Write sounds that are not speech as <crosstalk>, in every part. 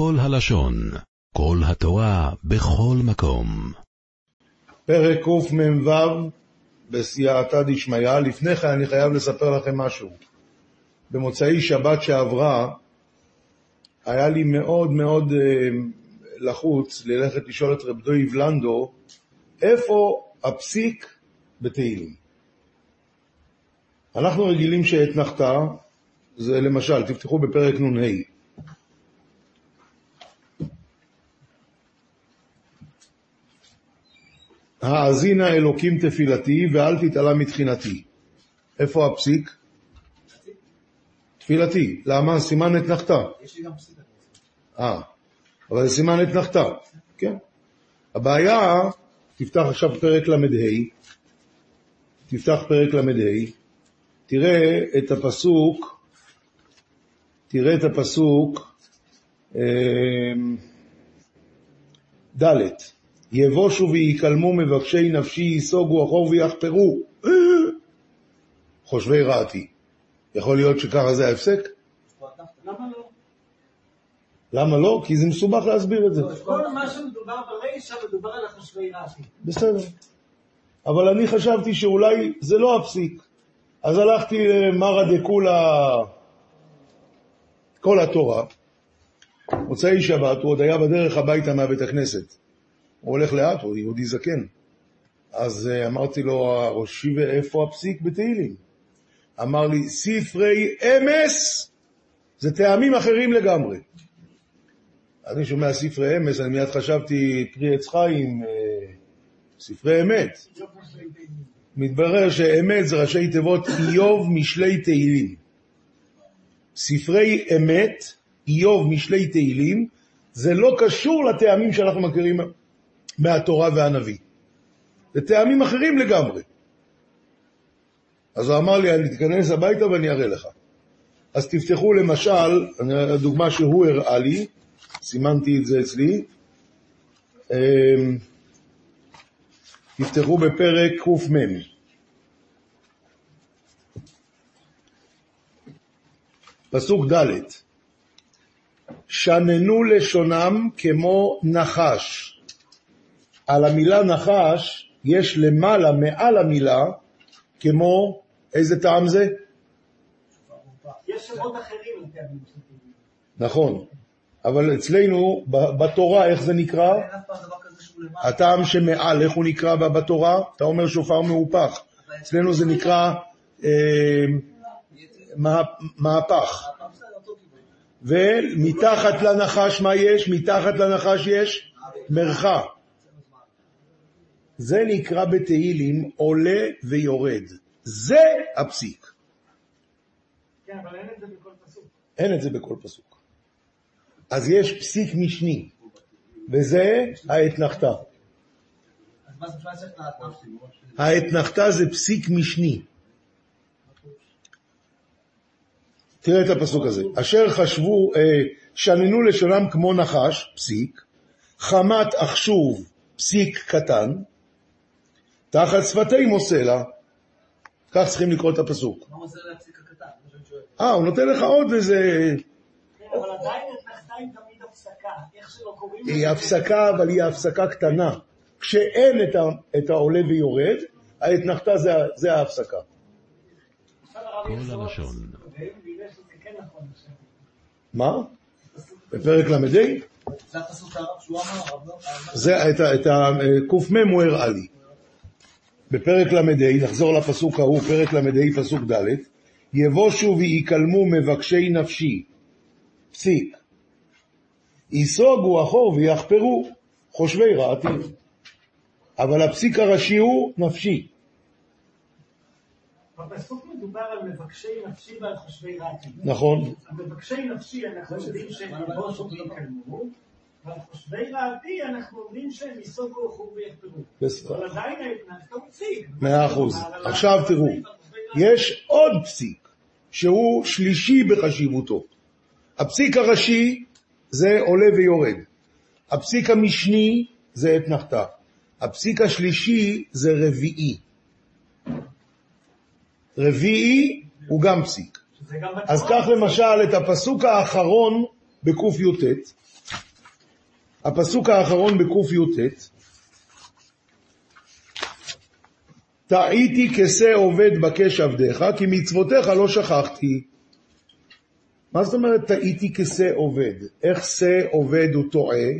כל הלשון, כל התורה, בכל מקום. פרק קמ"ו בסייעתא דשמיא. לפני כן אני חייב לספר לכם משהו. במוצאי שבת שעברה היה לי מאוד מאוד אה, לחוץ ללכת לשאול את רב דויב לנדו איפה הפסיק בתהילים. אנחנו רגילים שאתנחתא זה למשל, תפתחו בפרק נ"ה. האזינה אלוקים תפילתי ואל תתעלה מתחינתי. איפה הפסיק? תפילתי. למה? סימן אתנחתא. יש לי גם פסיק. אה, אבל זה סימן אתנחתא, כן. הבעיה, תפתח עכשיו פרק ל"ה, תפתח פרק ל"ה, תראה את הפסוק, תראה את הפסוק אה, ד' יבושו ויקלמו מבקשי נפשי ייסוגו אחור ויחפרו <laughs> חושבי רעתי. יכול להיות שככה זה ההפסק? למה לא? למה לא? כי זה מסובך להסביר את זה. כל מה שמדובר ברישא מדובר על החושבי רש"י. בסדר. אבל אני חשבתי שאולי זה לא הפסיק. אז הלכתי למרא דקולה כל התורה. מוצאי שבת, הוא עוד היה בדרך הביתה מהבית הכנסת. הוא הולך לאט, הוא יהודי זקן. אז אה, אמרתי לו, ראשי ואיפה הפסיק בתהילים? אמר לי, ספרי אמס זה טעמים אחרים לגמרי. אני שומע ספרי אמס, אני מיד חשבתי פרי עץ חיים, אה, ספרי אמת. מתברר שאמת זה ראשי תיבות איוב משלי תהילים. ספרי אמת, איוב משלי תהילים, זה לא קשור לטעמים שאנחנו מכירים מהתורה והנביא. זה טעמים אחרים לגמרי. אז הוא אמר לי, אני תיכנס הביתה ואני אראה לך. אז תפתחו למשל, הדוגמה שהוא הראה לי, סימנתי את זה אצלי, אמ, תפתחו בפרק קמ. פסוק ד' שננו לשונם כמו נחש. על המילה נחש יש למעלה, מעל המילה, כמו, איזה טעם זה? יש שמות אחרים. נכון. אבל אצלנו, בתורה, איך זה נקרא? הטעם שמעל, איך הוא נקרא בתורה? אתה אומר שופר מהופך. אצלנו זה נקרא אה, מה- מהפך. ומתחת לנחש מה יש? מתחת לנחש יש מרחה. זה נקרא בתהילים עולה ויורד. זה הפסיק. כן, אבל אין את זה בכל פסוק. אין את זה בכל פסוק. אז יש פסיק משני, וזה זה לעשות? האתנחתא זה פסיק משני. תראה את הפסוק הזה. אשר חשבו, אה, שננו לשונם כמו נחש, פסיק, חמת אחשוב, פסיק קטן, תחת שפתימו סלע. כך צריכים לקרוא את הפסוק. מה עוזר להפסיק הקטן? אה, הוא נותן לך עוד איזה... כן, אבל עדיין תמיד הפסקה. איך שלא קוראים היא הפסקה, אבל היא הפסקה קטנה. כשאין את, ה, את העולה ויורד, האתנחתא זה, זה ההפסקה. כן נכון. מה? בפרק ל"ה? זה הפסוק הרב שהוא אמר, הרב לא? זה, את הק"מ הוא הראה לי. בפרק ל"ה, נחזור לפסוק ההוא, פרק ל"ה, פסוק ד', יבושו ויקלמו מבקשי נפשי, פסיק, ייסוגו אחור ויחפרו, חושבי רעתי. אבל הפסיק הראשי הוא נפשי. בפסוק מדובר על מבקשי נפשי ועל חושבי רעתי. נכון. מבקשי נפשי אנחנו יודעים שהם יבושו ויקלמו, ועל חושבי רעתי אנחנו אומרים שהם ייסוגו אחור ויחפרו. אבל עדיין הוא פסיק. מאה אחוז. עכשיו תראו, יש עוד פסיק שהוא שלישי בחשיבותו. הפסיק הראשי זה עולה ויורד. הפסיק המשני זה אתנחתא. הפסיק השלישי זה רביעי. רביעי הוא גם פסיק. אז. קח למשל את הפסוק האחרון בקי"ט, הפסוק האחרון בקי"ט, טעיתי כשה עובד בקש עבדיך, כי מצוותיך לא שכחתי. מה זאת אומרת טעיתי כשה עובד? איך שה עובד הוא טועה?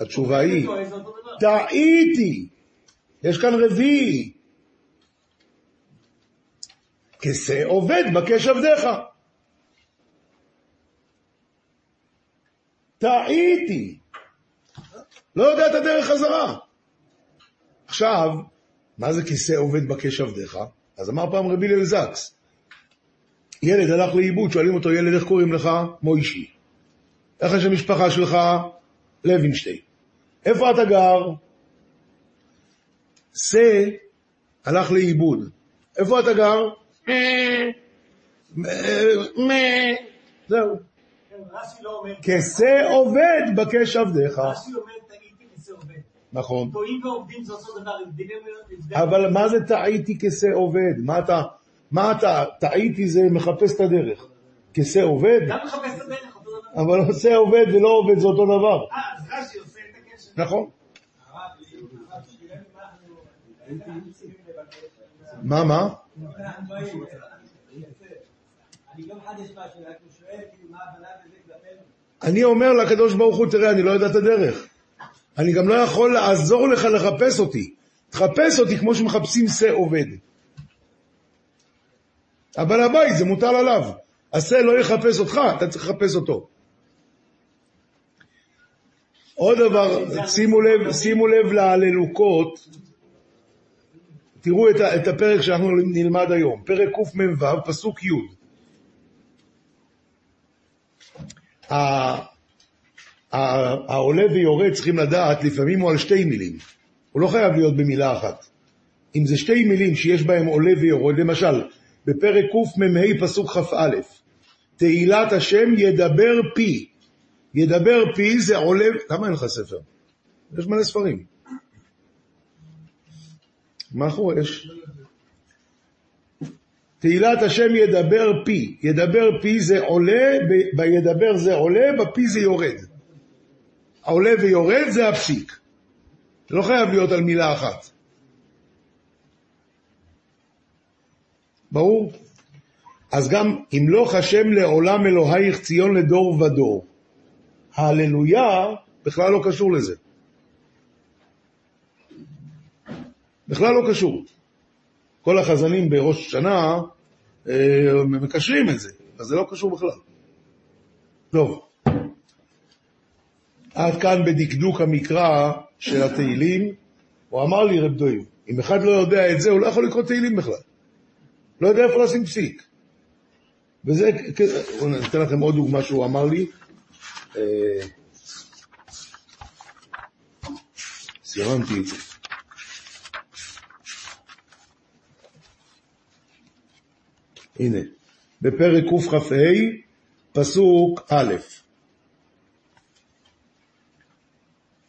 התשובה היא. טעיתי. יש כאן רביעי. כשה עובד בקש עבדיך. טעיתי. לא יודע את הדרך חזרה. עכשיו, מה זה כיסא עובד בקש עבדיך? אז אמר פעם רבי הלל זקס, ילד הלך לאיבוד, שואלים אותו, ילד, איך קוראים לך? מוישי. איך השם משפחה שלך? לוינשטיין. איפה אתה גר? שא הלך לאיבוד. איפה אתה גר? זהו. רש"י לא אומר, כשה עובד בקש עבדיך. רש"י אומר טעיתי כזה עובד. נכון. טועים ועובדים זה אותו דבר, הבדלים הבדל- אבל מה זה טעיתי כשה עובד? מה אתה, מה אתה, טעיתי זה מחפש את הדרך. כשה עובד? גם מחפש את הדרך, אותו דבר. אבל עושה עובד ולא עובד זה אותו דבר. אה, אז רש"י עושה את הקשר. נכון. מה, מה? אני לא מחדש משהו, רק שואל כאילו מה הבנה כלפינו. אני אומר לקדוש ברוך הוא, תראה, אני לא יודע את הדרך. אני גם לא יכול לעזור לך לחפש אותי. תחפש אותי כמו שמחפשים שא עובד. הבעל הבית, זה מוטל עליו. השא לא יחפש אותך, אתה צריך לחפש אותו. עוד דבר, שימו לב, שימו לב להללוקות, תראו את הפרק שאנחנו נלמד היום, פרק קמ"ו, פסוק י'. ה- ה- העולה ויורד צריכים לדעת, לפעמים הוא על שתי מילים. הוא לא חייב להיות במילה אחת. אם זה שתי מילים שיש בהם עולה ויורד, למשל, בפרק קמ"ה פסוק כ"א, תהילת השם ידבר פי. ידבר פי זה עולה, למה אין לך ספר? יש מלא ספרים. מה חורש? תהילת השם ידבר פי. ידבר פי זה עולה, בידבר זה עולה, בפי זה יורד. העולה ויורד זה הפסיק. זה לא חייב להיות על מילה אחת. ברור? אז גם ימלוך השם לעולם אלוהיך ציון לדור ודור. ההללויה בכלל לא קשור לזה. בכלל לא קשור. כל החזנים בראש השנה אה, מקשרים את זה, אז זה לא קשור בכלל. טוב, עד כאן בדקדוק המקרא של התהילים. הוא אמר לי, רב דויב, אם אחד לא יודע את זה, הוא לא יכול לקרוא תהילים בכלל. לא יודע איפה לשים פסיק. וזה, אני אתן לכם עוד דוגמה שהוא אמר לי. אה, סירנתי את זה. הנה, בפרק קכ"ה, פסוק א',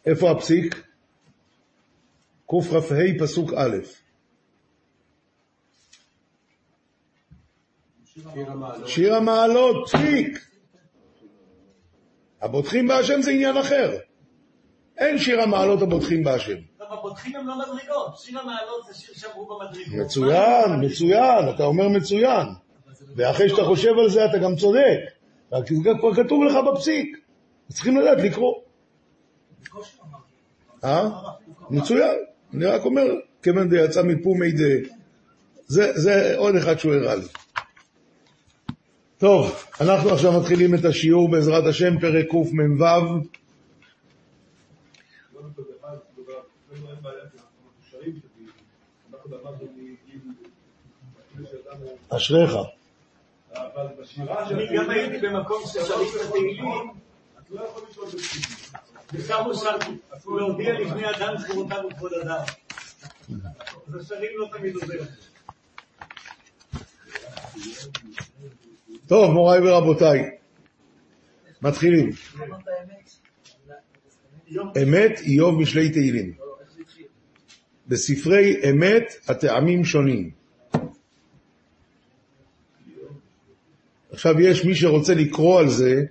איפה הפסיק? קכ"ה, פסוק א'. שיר המעלות, פסיק. הבוטחים בהשם זה עניין אחר. אין שיר המעלות הבוטחים בהשם. הבוטחים הם לא מדרגות. שיר המעלות זה שיר שאמרו במדרגות. מצוין, מצוין, אתה אומר מצוין. ואחרי שאתה חושב על זה אתה גם צודק. רק זה גם כבר כתוב לך בפסיק. צריכים לדעת לקרוא. אה? מצוין. אני רק אומר, כיוון דיצא מפומי דה... זה, זה עוד אחד שהוא הראה לי. טוב, אנחנו עכשיו מתחילים את השיעור בעזרת השם, פרק קמ"ו. אשריך. אבל בשירה של אני גם הייתי במקום ששרים את התהילים, את לא יכול לשאול בפנים. ושמו שם, להודיע לפני אדם זכורותיו וכבוד אדם. אז השרים לא תמיד עוזר. טוב, מוריי ורבותיי, מתחילים. אמת איוב משלי תהילים. בספרי אמת הטעמים שונים. עכשיו יש מי שרוצה לקרוא על זה,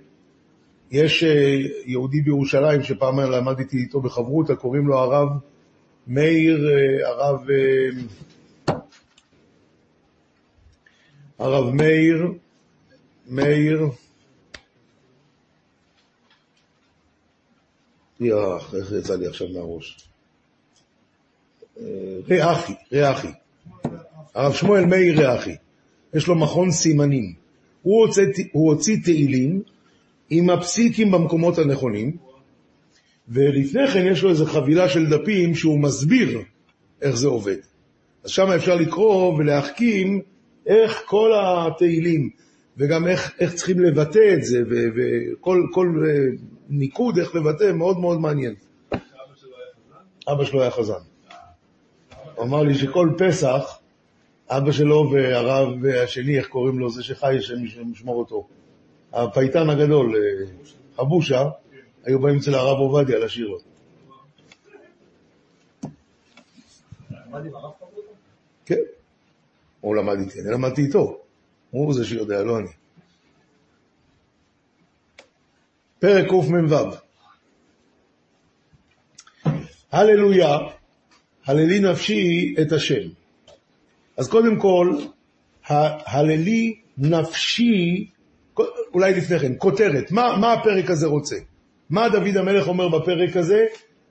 יש אה, יהודי בירושלים שפעם למדתי איתו בחברותא, קוראים לו הרב מאיר, אה, הרב, אה, הרב מאיר, מאיר, יח, איך יצא לי עכשיו מהראש? ריאחי, ריאחי. הרב שמואל מאיר ריאחי. יש לו מכון סימנים. הוא הוציא, הוא הוציא תהילים עם הפסיקים במקומות הנכונים, ולפני כן יש לו איזו חבילה של דפים שהוא מסביר איך זה עובד. אז שם אפשר לקרוא ולהחכים איך כל התהילים, וגם איך, איך צריכים לבטא את זה, וכל כל, אה, ניקוד איך לבטא, מאוד מאוד מעניין. אבא שלו היה חזן. הוא אמר לי שכל פסח, אבא שלו והרב השני, איך קוראים לו, זה שחי, שמשמור אותו, הפייטן הגדול, אה, חבושה, היו באים אצל הרב עובדיה לשיר לו. כן, הוא למד איתי, אני למדתי איתו. הוא זה שיודע, לא אני. פרק קמ"ו הללויה, הללי נפשי את השם. אז קודם כל, הללי נפשי, אולי לפני כן, כותרת, מה, מה הפרק הזה רוצה? מה דוד המלך אומר בפרק הזה?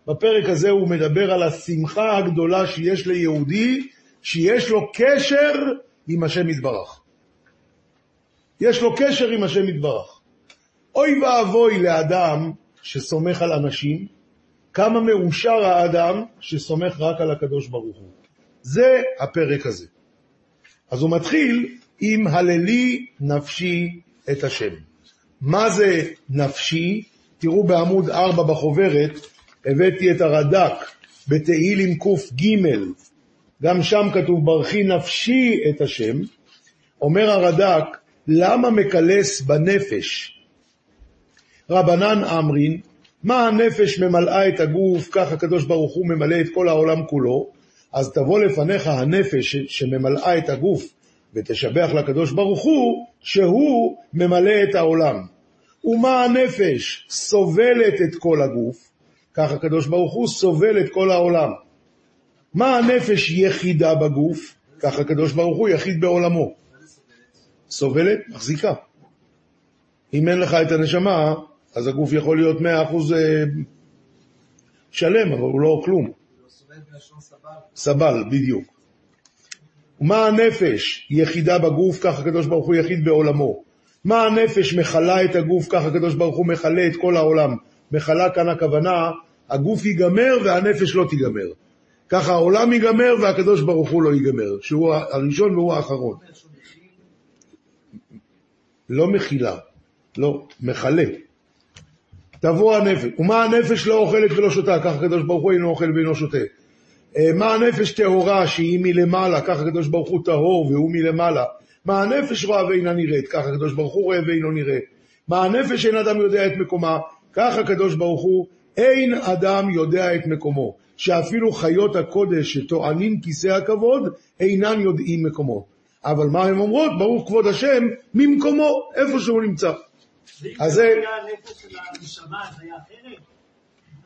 בפרק הזה הוא מדבר על השמחה הגדולה שיש ליהודי, שיש לו קשר עם השם יתברך. יש לו קשר עם השם יתברך. אוי ואבוי לאדם שסומך על אנשים, כמה מאושר האדם שסומך רק על הקדוש ברוך הוא. זה הפרק הזה. אז הוא מתחיל עם הללי נפשי את השם. מה זה נפשי? תראו בעמוד 4 בחוברת, הבאתי את הרד"ק בתהילים קג, גם שם כתוב ברכי נפשי את השם. אומר הרד"ק, למה מקלס בנפש? רבנן אמרין, מה הנפש ממלאה את הגוף, כך הקדוש ברוך הוא ממלא את כל העולם כולו, אז תבוא לפניך הנפש שממלאה את הגוף ותשבח לקדוש ברוך הוא, שהוא ממלא את העולם. ומה הנפש סובלת את כל הגוף, כך הקדוש ברוך הוא סובל את כל העולם. מה הנפש יחידה בגוף, כך הקדוש ברוך הוא יחיד בעולמו. סובלת, מחזיקה. אם אין לך את הנשמה, אז הגוף יכול להיות מאה אחוז אה, שלם, אבל הוא לא כלום. סבל, בדיוק. ומה הנפש יחידה בגוף, כך הקדוש ברוך הוא יחיד בעולמו. מה הנפש מכלה את הגוף, כך הקדוש ברוך הוא מכלה את כל העולם. מכלה כאן הכוונה, הגוף ייגמר והנפש לא תיגמר. ככה העולם ייגמר והקדוש ברוך הוא לא ייגמר, שהוא הראשון והוא האחרון. לא מכילה, לא, מכלה. תבוא הנפש. ומה הנפש לא אוכלת ולא שותה, כך הקדוש ברוך הוא אינו אוכל ואינו שותה. אה, מה הנפש טהורה שהיא מלמעלה, כך הקדוש ברוך הוא טהור והוא מלמעלה. מה הנפש רואה ואינה נראית, כך הקדוש ברוך הוא רואה ואינו נראה. מה הנפש אין אדם יודע את מקומה, כך הקדוש ברוך הוא אין אדם יודע את מקומו. שאפילו חיות הקודש שטוענים כיסא הכבוד אינן יודעים מקומו. אבל מה הן אומרות? ברוך כבוד השם ממקומו, איפה שהוא נמצא. אז זה...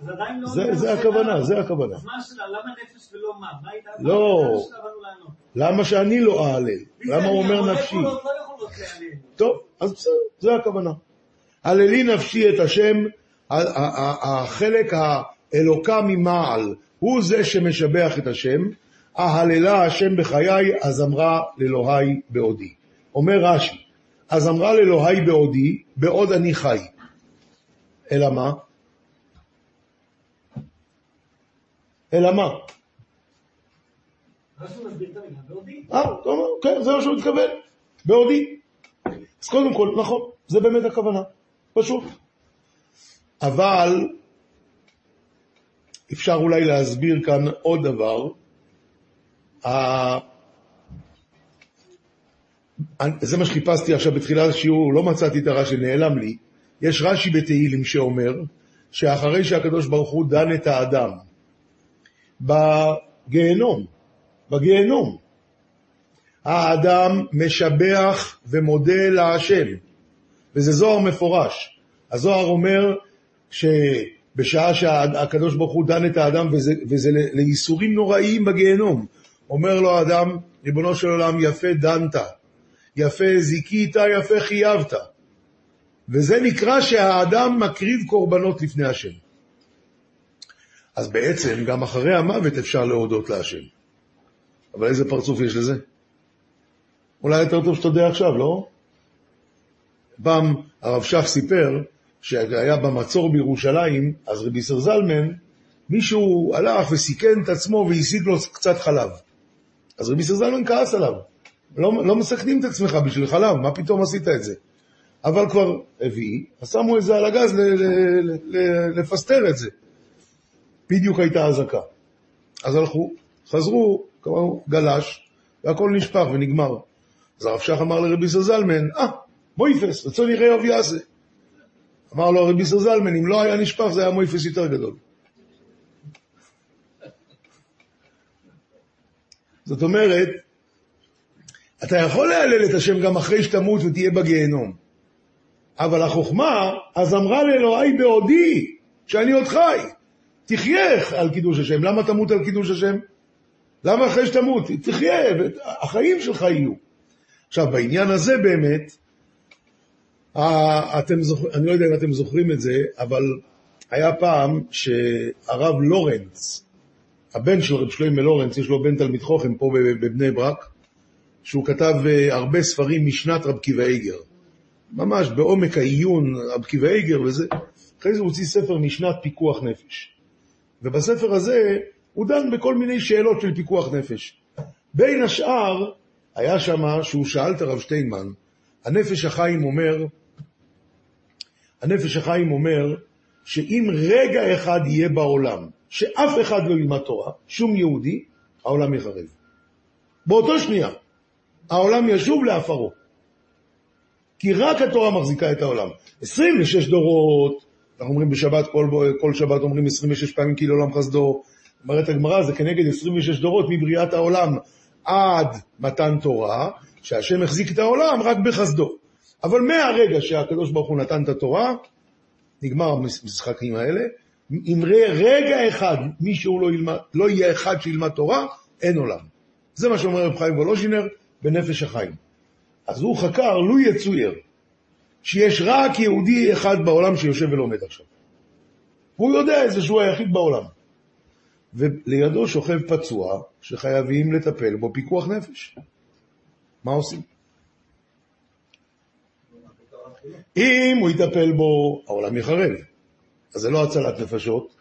אז עדיין לא... זה, זה הכוונה, זה הכוונה. אז מה השאלה? למה נפש ולא מה? מה הייתה... לא. באנו לענות? למה שאני לא אעלל? למה זה הוא? אומר נפשי? לא. טוב, אז בסדר, זה הכוונה. הללי נפשי את השם, החלק האלוקה ממעל, הוא זה שמשבח את השם, אהללה השם בחיי, אז אמרה לאלוהי בעודי. אומר רש"י, אז אמרה לאלוהי בעודי, בעוד אני חי. אלא מה? אלא מה? רש"י מסביר את המילה בעודי. אה, אתה אומר, כן, זה מה שהוא מתכוון, בעודי. אז קודם כל, נכון, זה באמת הכוונה, פשוט. אבל אפשר אולי להסביר כאן עוד דבר. זה מה שחיפשתי עכשיו בתחילת השיעור, לא מצאתי את הרש"י, נעלם לי. יש רש"י בתהילים שאומר שאחרי שהקדוש ברוך הוא דן את האדם בגיהנום, בגיהנום, האדם משבח ומודה להשם, וזה זוהר מפורש. הזוהר אומר שבשעה שהקדוש ברוך הוא דן את האדם, וזה, וזה לייסורים נוראיים בגיהנום, אומר לו האדם, ריבונו של עולם, יפה דנת, יפה זיכית, יפה חייבת. וזה נקרא שהאדם מקריב קורבנות לפני השם. אז בעצם גם אחרי המוות אפשר להודות להשם. אבל איזה פרצוף יש לזה? אולי יותר טוב שתודה עכשיו, לא? פעם הרב שך סיפר שהיה במצור בירושלים, אז רבי סר זלמן, מישהו הלך וסיכן את עצמו והשיג לו קצת חלב. אז רבי סר זלמן כעס עליו. לא, לא מסכנים את עצמך בשביל חלב, מה פתאום עשית את זה? אבל כבר הביא, אז שמו את זה על הגז ל- ל- ל- לפסטר את זה. בדיוק הייתה אזעקה. אז הלכו, חזרו, כמו גלש, והכל נשפך ונגמר. אז הרב שך אמר לרבי זלמן, אה, מויפס, רצון יראה יוב יעשה. אמר לו רבי סר זלמן, אם לא היה נשפך זה היה מויפס יותר גדול. זאת אומרת, אתה יכול להלל את השם גם אחרי שתמות ותהיה בגיהנום. אבל החוכמה, אז אמרה לאלוהי בעודי, שאני עוד חי, תחיה על קידוש השם. למה תמות על קידוש השם? למה אחרי שתמות? תחיה, החיים שלך יהיו. עכשיו, בעניין הזה באמת, אתם זוכ... אני לא יודע אם אתם זוכרים את זה, אבל היה פעם שהרב לורנץ, הבן של רב שלמה לורנץ, יש לו בן תלמיד חוכם פה בב- בבני ברק, שהוא כתב אה, הרבה ספרים משנת רב קיבא איגר. ממש בעומק העיון, רב קיבא איגר וזה. אחרי זה הוא הוציא ספר משנת פיקוח נפש. ובספר הזה הוא דן בכל מיני שאלות של פיקוח נפש. בין השאר, היה שמה שהוא שאל את הרב שטיינמן, הנפש החיים אומר, הנפש החיים אומר שאם רגע אחד יהיה בעולם שאף אחד לא ילמד תורה, שום יהודי, העולם יחרב. באותו שנייה, העולם ישוב לעפרו. כי רק התורה מחזיקה את העולם. 26 דורות, אנחנו אומרים בשבת, כל, כל שבת אומרים 26 פעמים כי לעולם חסדו. אומרת הגמרא, זה כנגד 26 דורות מבריאת העולם עד מתן תורה, שהשם החזיק את העולם רק בחסדו. אבל מהרגע שהקדוש ברוך הוא נתן את התורה, נגמר המשחקים האלה. אם רגע אחד מישהו לא, ילמד, לא יהיה אחד שילמד תורה, אין עולם. זה מה שאומר רב חיים וולוז'ינר בנפש החיים. אז הוא חקר, לו יצויר, שיש רק יהודי אחד בעולם שיושב ולומד עכשיו. והוא יודע את זה שהוא היחיד בעולם. ולידו שוכב פצוע שחייבים לטפל בו פיקוח נפש. מה עושים? אם הוא יטפל בו, העולם יחרב. אז זה לא הצלת נפשות,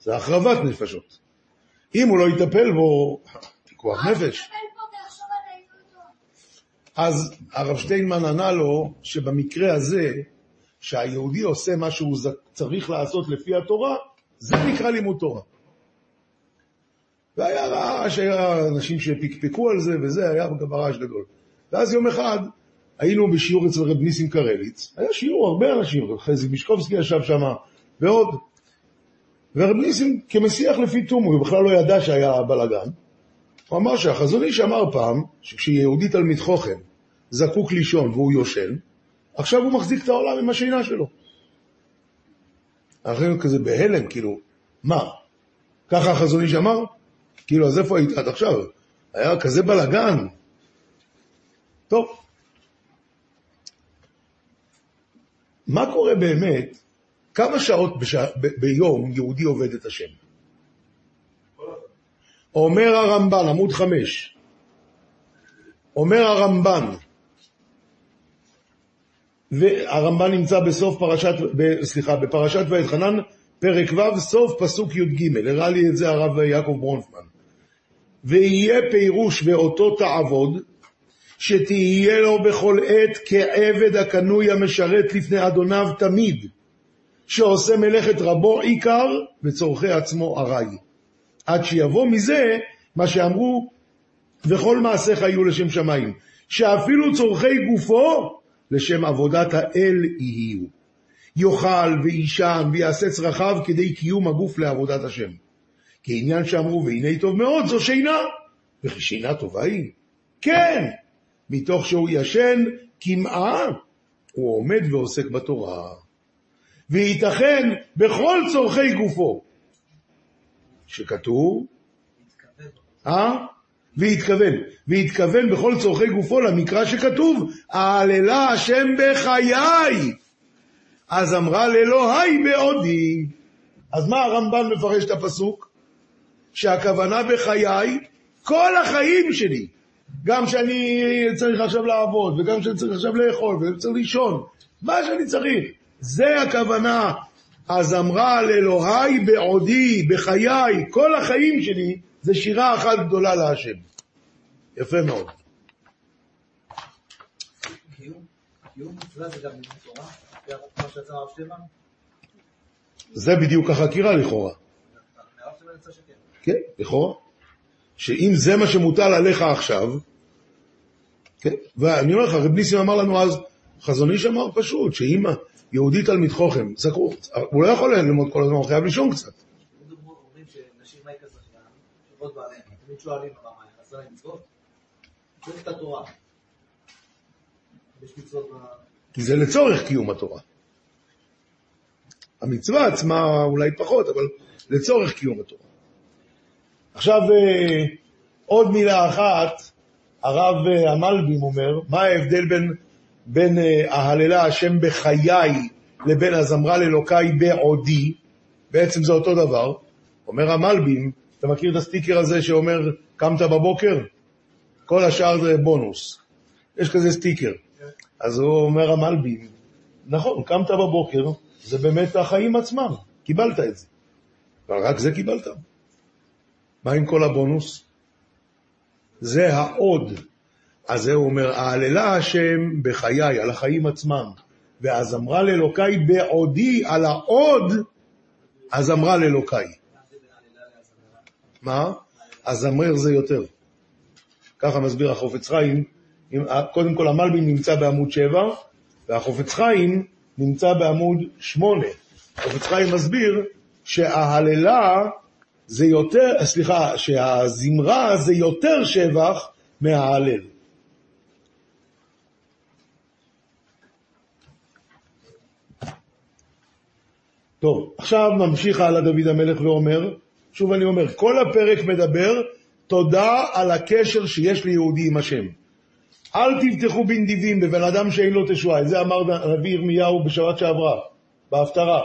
זה החרבת נפשות. אם הוא לא יטפל בו, פיקוח נפש. אז הרב שטיינמן ענה לו שבמקרה הזה, שהיהודי עושה מה שהוא צריך לעשות לפי התורה, זה נקרא לימוד תורה. והיה רעש, היה אנשים שפקפקו על זה, וזה היה גם רעש גדול. ואז יום אחד היינו בשיעור אצל רב ניסים קרליץ, היה שיעור, הרבה אנשים, חזי מישקובסקי ישב שם, ועוד. ורב ניסים כמסיח לפי תומו, הוא בכלל לא ידע שהיה בלאגן. הוא אמר שהחזון איש אמר פעם, שכשיהודי תלמיד חוכם זקוק לישון והוא יושן, עכשיו הוא מחזיק את העולם עם השינה שלו. אנחנו כזה בהלם, כאילו, מה? ככה החזון איש אמר? כאילו, אז איפה היית עד עכשיו? היה כזה בלאגן. טוב. מה קורה באמת? כמה שעות בש... ב... ביום יהודי עובד את השם? אומר הרמב"ן, עמוד חמש, אומר הרמב"ן, והרמב"ן נמצא בסוף פרשת, ב, סליחה, בפרשת ואתחנן, פרק ו', סוף פסוק י"ג, הראה לי את זה הרב יעקב ברונפמן. ויהיה פירוש ואותו תעבוד, שתהיה לו בכל עת כעבד הקנוי המשרת לפני אדוניו תמיד, שעושה מלאכת רבו עיקר וצורכי עצמו ארעי. עד שיבוא מזה מה שאמרו, וכל מעשיך יהיו לשם שמיים, שאפילו צורכי גופו לשם עבודת האל יהיו. יאכל ויישן ויעשה צרכיו כדי קיום הגוף לעבודת השם. כעניין שאמרו, והנה טוב מאוד, זו שינה. וכי שינה טובה היא? כן, מתוך שהוא ישן כמעה, הוא עומד ועוסק בתורה. וייתכן בכל צורכי גופו. שכתוב, אה? והתכוון, והתכוון בכל צורכי גופו למקרא שכתוב, אהללה השם בחיי. אז אמרה לאלוהי בעודי. אז מה הרמב"ן מפרש את הפסוק? שהכוונה בחיי, כל החיים שלי. גם שאני צריך עכשיו לעבוד, וגם שאני צריך עכשיו לאכול, ואני צריך לישון, מה שאני צריך. זה הכוונה. אז אמרה לאלוהי בעודי, בחיי, כל החיים שלי, זה שירה אחת גדולה להשם. יפה מאוד. זה בדיוק החקירה לכאורה. כן, לכאורה. שאם זה מה שמוטל עליך עכשיו, כן, ואני אומר לך, רב ניסים אמר לנו אז, חזון איש אמר פשוט, שאם יהודי תלמיד חוכם, זכרו, הוא לא יכול ללמוד כל הזמן, הוא חייב לישון קצת. כי זה לצורך קיום התורה. המצווה עצמה אולי פחות, אבל לצורך קיום התורה. עכשיו, אה, עוד מילה אחת, הרב אה, המלבים אומר, מה ההבדל בין, בין אה, אהללה השם בחיי לבין הזמרה לאלוקי בעודי? בעצם זה אותו דבר. אומר המלבים, אתה מכיר את הסטיקר הזה שאומר, קמת בבוקר? כל השאר זה בונוס. יש כזה סטיקר. אז הוא אומר המלבים, נכון, קמת בבוקר, זה באמת החיים עצמם, קיבלת את זה. אבל רק זה קיבלת. מה עם כל הבונוס? זה העוד. אז זה הוא אומר, אהללה השם בחיי, על החיים עצמם. ואז אמרה לאלוקי בעודי, על העוד, אז אמרה לאלוקי. מה? הזמר זה יותר. ככה מסביר החופץ חיים. קודם כל המלבין נמצא בעמוד 7, והחופץ חיים נמצא בעמוד 8. החופץ חיים מסביר שההללה זה יותר, סליחה, שהזמרה זה יותר שבח מההלל. טוב, עכשיו ממשיך הלאה דוד המלך ואומר, שוב אני אומר, כל הפרק מדבר תודה על הקשר שיש ליהודי עם השם. אל תבטחו בנדיבים בבן אדם שאין לו תשועה. את זה אמר הנביא ירמיהו בשבת שעברה, בהפטרה.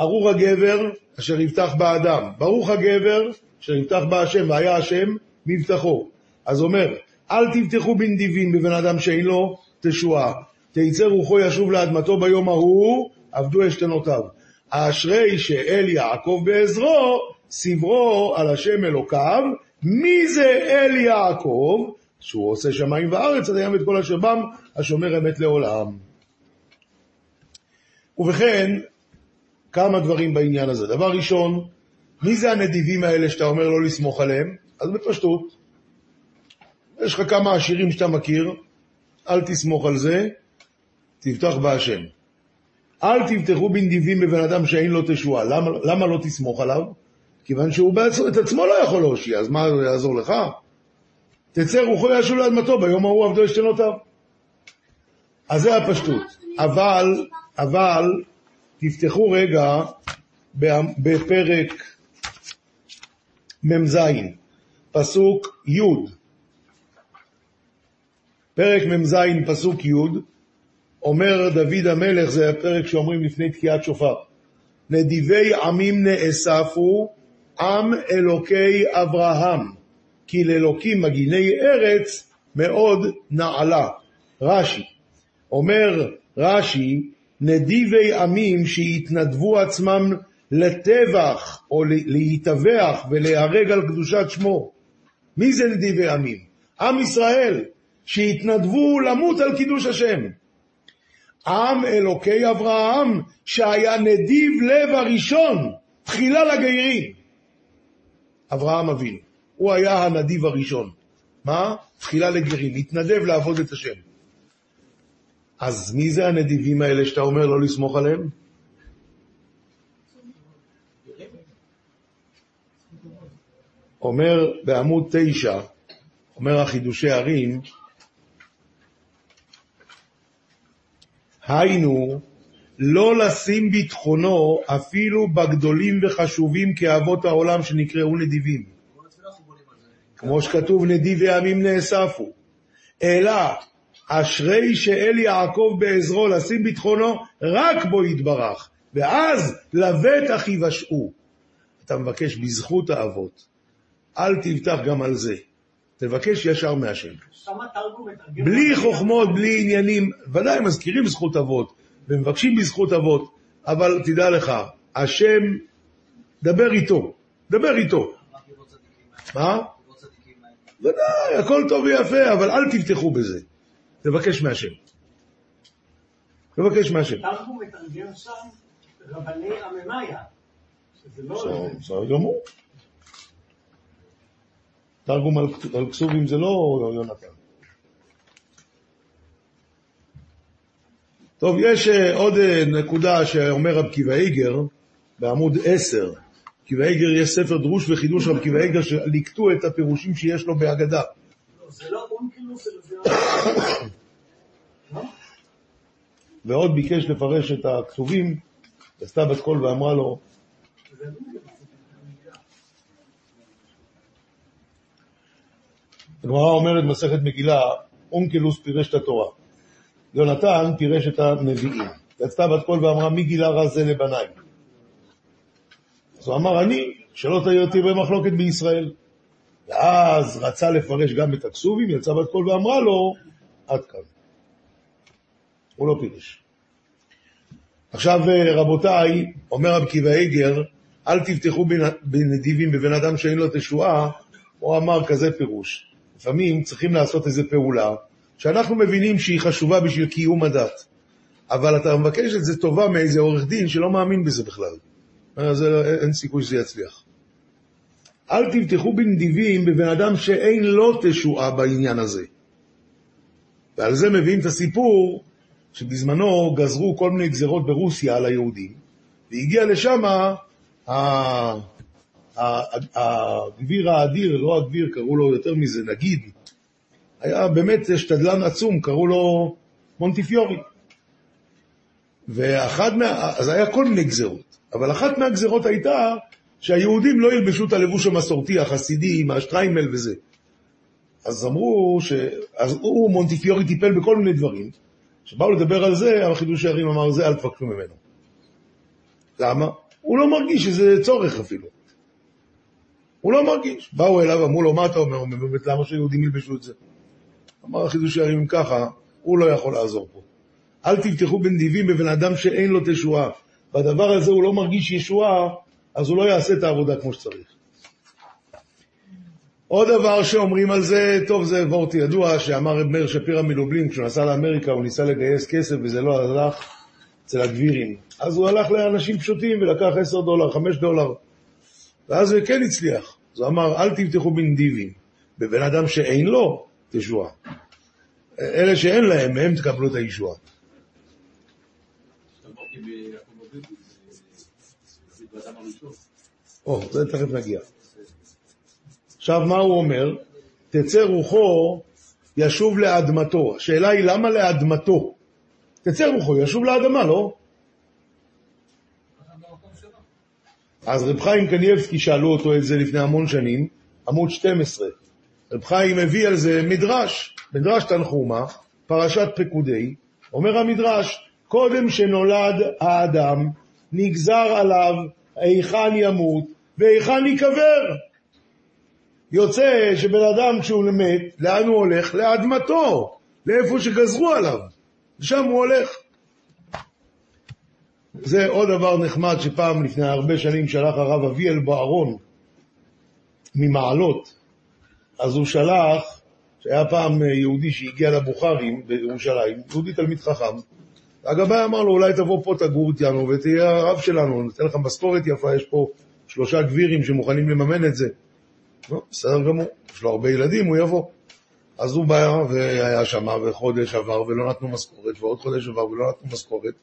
ארור הגבר אשר יבטח באדם. ברוך הגבר אשר יבטח בהשם, והיה השם מבטחו. אז אומר, אל תבטחו בנדיבים בבן אדם שאין לו תשועה. תיצא רוחו ישוב לאדמתו ביום ההוא, עבדו אשתנותיו. האשרי שאל יעקב בעזרו, סברו על השם אלוקיו. מי זה אל יעקב? שהוא עושה שמיים וארץ, עד הים ואת כל אשר בם, השומר אמת לעולם. ובכן, כמה דברים בעניין הזה. דבר ראשון, מי זה הנדיבים האלה שאתה אומר לא לסמוך עליהם? אז בפשטות, יש לך כמה עשירים שאתה מכיר, אל תסמוך על זה, תבטח בהשם. אל תבטחו בנדיבים בבן אדם שאין לו תשועה. למה, למה לא תסמוך עליו? כיוון שהוא בעצמו, את עצמו לא יכול להושיע, אז מה זה יעזור לך? תצא רוחו ישוב לאדמתו, ביום ההוא עבדו אשתנותיו. אז זה הפשטות. אבל, אבל, תפתחו רגע בפרק מ"ז, פסוק י', פרק מ"ז, פסוק י', אומר דוד המלך, זה הפרק שאומרים לפני תקיעת שופר, נדיבי עמים נאספו, עם אלוקי אברהם, כי לאלוקים מגיני ארץ מאוד נעלה. רש"י, אומר רש"י, נדיבי עמים שהתנדבו עצמם לטבח או להיטבח ולהיהרג על קדושת שמו. מי זה נדיבי עמים? עם ישראל, שהתנדבו למות על קידוש השם. עם אלוקי אברהם, שהיה נדיב לב הראשון, תחילה לגיירים. אברהם אבינו, הוא היה הנדיב הראשון. מה? תחילה לגיירים, התנדב לעבוד את השם. אז מי זה הנדיבים האלה שאתה אומר לא לסמוך עליהם? אומר בעמוד תשע, אומר החידושי ערים, היינו לא לשים ביטחונו אפילו בגדולים וחשובים כאבות העולם שנקראו נדיבים. כמו שכתוב, נדיבי עמים נאספו. אלא, אשרי שאל יעקב בעזרו לשים ביטחונו רק בו יתברך, ואז לבטח יבשעו. אתה מבקש בזכות האבות, אל תבטח גם על זה. תבקש ישר מהשם. בלי חוכמות, בלי עניינים, ודאי מזכירים זכות אבות, ומבקשים בזכות אבות, אבל תדע לך, השם, דבר איתו, דבר איתו. מה? ודאי, הכל טוב ויפה, אבל אל תבטחו בזה. תבקש מהשם. תבקש מהשם. תרגום מתרגם שם רבני עממיה. לא... בסדר גמור. תרגום על, כסובים זה לא יונתן. טוב, יש אה, עוד אה, נקודה שאומר רב קיבא איגר בעמוד 10. קיבא איגר יש ספר דרוש וחידוש רב קיבא איגר שליקטו את הפירושים שיש לו בהגדה. לא, זה לא זה... לא? <coughs> ועוד ביקש לפרש את הכתובים, עשתה בת קול ואמרה לו, זה אונקילוס. הגמרא אומרת מסכת מגילה, אונקלוס פירש את התורה. יונתן פירש את הנביאים. יצתה בת קול ואמרה, מי גילה רע זה לבניי? אז הוא אמר, אני, שלא תהיה אותי במחלוקת בישראל. ואז רצה לפרש גם את הכסובים, יצאה בת קול ואמרה לו, עד כאן. הוא לא פירש. עכשיו, אה, רבותיי, אומר רב קיבא איגר, אל תבטחו בנ- בנדיבים בבן אדם שאין לו תשועה, הוא אמר כזה פירוש. לפעמים צריכים לעשות איזו פעולה שאנחנו מבינים שהיא חשובה בשביל קיום הדת, אבל אתה מבקש את זה טובה מאיזה עורך דין שלא מאמין בזה בכלל. אז זה- אין סיכוי שזה יצליח. אל תבטחו בנדיבים בבן אדם שאין לו תשועה בעניין הזה. ועל זה מביאים את הסיפור שבזמנו גזרו כל מיני גזרות ברוסיה על היהודים, והגיע לשם הגביר האדיר, לא הגביר, קראו לו יותר מזה, נגיד, היה באמת שתדלן עצום, קראו לו מונטיפיורי. ואחת מה... אז היה כל מיני גזרות, אבל אחת מהגזרות הייתה שהיהודים לא ילבשו את הלבוש המסורתי, החסידי, עם השטריימל וזה. אז אמרו ש... אז הוא, מונטיפיורי, טיפל בכל מיני דברים. כשבאו לדבר על זה, החידוש הערים אמר, זה אל תפקשו ממנו. למה? הוא לא מרגיש שזה צורך אפילו. הוא לא מרגיש. באו אליו, אמרו לו, מה אתה אומר? הוא אומר, למה שיהודים ילבשו את זה? אמר החידוש הערים, אם ככה, הוא לא יכול לעזור פה. אל תבטחו בנדיבים בבן אדם שאין לו תשועה. בדבר הזה הוא לא מרגיש ישועה, אז הוא לא יעשה את העבודה כמו שצריך. עוד דבר שאומרים על זה, טוב, זה וורט ידוע, שאמר רב מאיר שפירא מלובלין, כשהוא נסע לאמריקה, הוא ניסה לגייס כסף וזה לא הלך אצל הגבירים. אז הוא הלך לאנשים פשוטים ולקח 10 דולר, 5 דולר, ואז הוא כן הצליח. אז הוא אמר, אל תבטחו בנדיבים, בבן אדם שאין לו תשועה. אלה שאין להם, מהם תקבלו את הישועה. זה. או, זה תכף נגיע. עכשיו, מה הוא אומר? תצא רוחו, ישוב לאדמתו. השאלה היא, למה לאדמתו? תצא רוחו, ישוב לאדמה, לא? אז רב חיים קנייבסקי שאלו אותו את זה לפני המון שנים, עמוד 12. רב חיים הביא על זה מדרש, מדרש תנחומה, פרשת פקודי, אומר המדרש, קודם שנולד האדם, נגזר עליו היכן ימות והיכן ייקבר. יוצא שבן אדם כשהוא מת, לאן הוא הולך? לאדמתו, לאיפה שגזרו עליו. לשם הוא הולך. זה עוד דבר נחמד שפעם לפני הרבה שנים שלח הרב אביאל בוארון ממעלות. אז הוא שלח, שהיה פעם יהודי שהגיע לבוכרים בירושלים, יהודי תלמיד חכם, הגבאי אמר לו, אולי תבוא פה תגור איתנו ותהיה הרב שלנו, ניתן לך משכורת יפה, יש פה שלושה גבירים שמוכנים לממן את זה. לא, בסדר גמור, יש לו הרבה ילדים, הוא יבוא. אז הוא בא והיה שם, וחודש עבר ולא נתנו משכורת, ועוד חודש עבר ולא נתנו משכורת.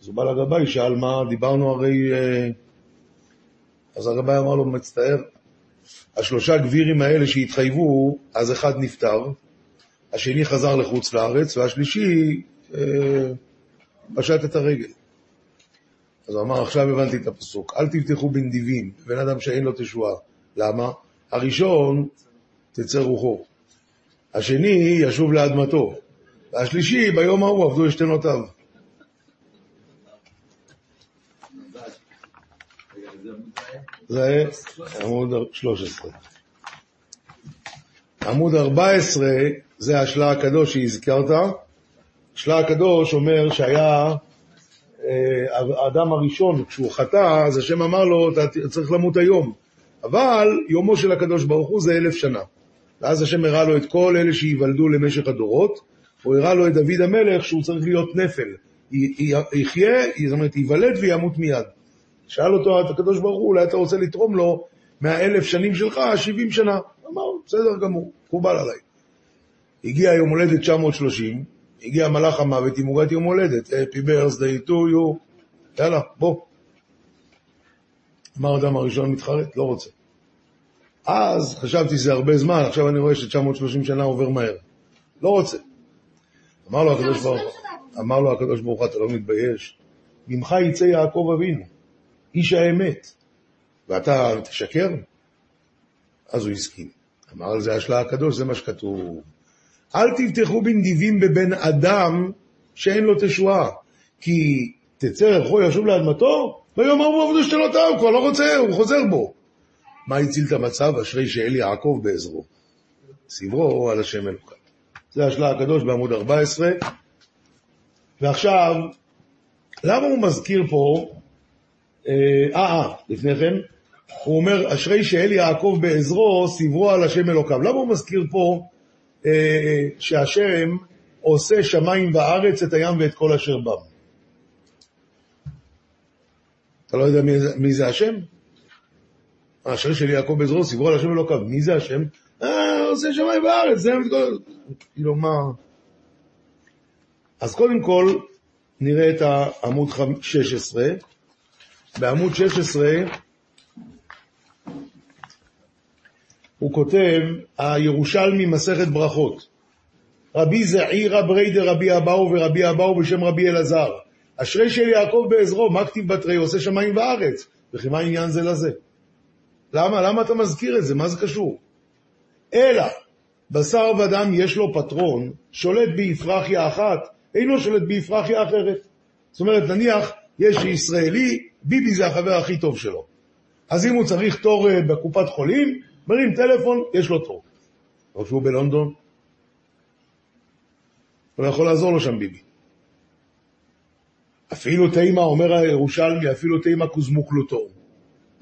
אז הוא בא לגבאי, שאל מה, דיברנו הרי... אה, אז הגבאי אמר לו, מצטער, השלושה גבירים האלה שהתחייבו, אז אחד נפטר, השני חזר לחוץ לארץ, והשלישי אה, פשט את הרגל. אז הוא אמר, עכשיו הבנתי את הפסוק. אל תבטחו בנדיבים, בן אדם שאין לו תשועה. למה? הראשון, תצא רוחו. השני, ישוב לאדמתו. והשלישי, ביום ההוא עבדו אשתנותיו. זה עמוד 13. עמוד 14 זה השלה הקדוש שהזכרת. השלה הקדוש אומר שהיה אה, האדם הראשון, כשהוא חטא, אז השם אמר לו, אתה צריך למות היום. אבל יומו של הקדוש ברוך הוא זה אלף שנה. ואז השם הראה לו את כל אלה שייוולדו למשך הדורות, הוא הראה לו את דוד המלך שהוא צריך להיות נפל. יחיה, זאת אומרת, ייוולד וימות מיד. שאל אותו הקדוש ברוך הוא, אולי אתה רוצה לתרום לו מהאלף שנים שלך, 70 שנה. אמר, בסדר גמור, מקובל עליי. הגיע יום הולדת 930, הגיע מלאך המוות עם עוגת יום הולדת, Happy birthday to you, יאללה, בוא. אמר האדם הראשון מתחרט, לא רוצה. אז חשבתי שזה הרבה זמן, עכשיו אני רואה ש-930 שנה עובר מהר. לא רוצה. אמר לו הקדוש ברוך הוא, אמר לו הקדוש ברוך הוא, אתה לא מתבייש? ממך יצא יעקב אבינו, איש האמת, ואתה תשקר? אז הוא הסכים. אמר על זה השלה הקדוש, זה מה שכתוב. אל תבטחו בנדיבים בבן אדם שאין לו תשועה, כי תצא רחו ישוב לאדמתו, ויאמר בו עבדו שתלותיו, הוא כבר לא רוצה, הוא חוזר בו. מה הציל את המצב? אשרי שאל יעקב בעזרו. סברו על השם אלוקיו. זה השלה הקדוש בעמוד 14. ועכשיו, למה הוא מזכיר פה, אה, אה, אה, לפני כן, הוא אומר, אשרי שאל יעקב בעזרו, סברו על השם אלוקיו. למה הוא מזכיר פה אה, שהשם עושה שמיים וארץ, את הים ואת כל אשר בם? אתה לא יודע מי זה, מי זה השם? אשרי של יעקב בעזרו, סברו על השם אלוקיו. מי זה השם? אה, עושה שמיים וארץ, זה. כאילו, מה... אז קודם כל, נראה את העמוד 16. בעמוד 16 הוא כותב, הירושלמי מסכת ברכות. רבי זעירא ברי דרבי אבאו ורבי אבאו בשם רבי אלעזר. אשרי של יעקב בעזרו, מה כתיב בתרי? עושה שמיים וארץ. וכי מה העניין זה לזה? למה? למה אתה מזכיר את זה? מה זה קשור? אלא, בשר ודם יש לו פטרון, שולט ביפרחיה אחת, אינו שולט ביפרחיה אחרת. זאת אומרת, נניח, יש ישראלי, ביבי זה החבר הכי טוב שלו. אז אם הוא צריך תור אה, בקופת חולים, מרים טלפון, יש לו תור. או שהוא בלונדון, הוא יכול לעזור לו שם ביבי. אפילו תימה, אומר הירושלמי, אפילו תימה קוזמוקלוטור.